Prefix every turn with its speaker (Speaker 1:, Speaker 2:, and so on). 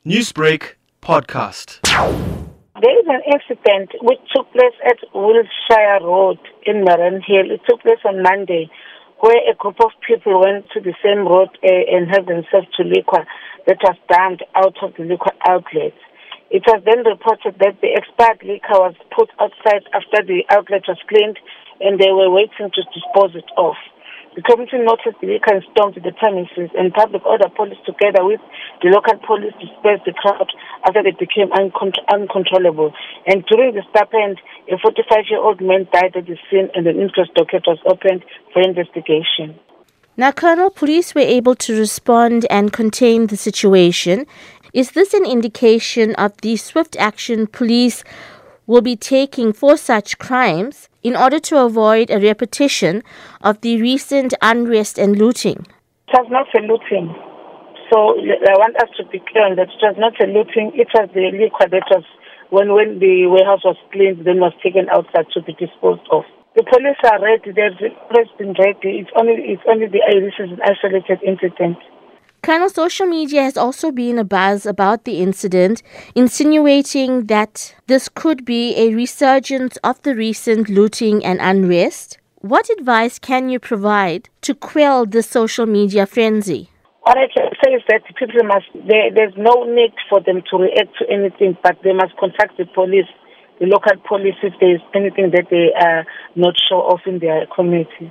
Speaker 1: Newsbreak podcast.
Speaker 2: There is an incident which took place at Wilshire Road in Marianhill. It took place on Monday, where a group of people went to the same road uh, and helped themselves to liquor that was dumped out of the liquor outlet. It was then reported that the expired liquor was put outside after the outlet was cleaned and they were waiting to dispose it off. The committee noticed and stormed the premises and public order police together with the local police dispersed the crowd after they became uncont- uncontrollable. And during the stampede, a 45-year-old man died at the scene and an inquest docket was opened for investigation.
Speaker 3: Now, Colonel, police were able to respond and contain the situation. Is this an indication of the swift action police will be taking for such crimes in order to avoid a repetition of the recent unrest and looting?
Speaker 2: It was not a looting. So I want us to be clear on that it was not a looting. It was the liquor that was, when, when the warehouse was cleaned, then was taken outside to be disposed of. The police are ready. They've been ready. It's only, it's only the, this is an isolated incident.
Speaker 3: Colonel, social media has also been a buzz about the incident, insinuating that this could be a resurgence of the recent looting and unrest. What advice can you provide to quell this social media frenzy?
Speaker 2: What I can say is that people must, there, there's no need for them to react to anything, but they must contact the police, the local police, if there's anything that they are not sure of in their community.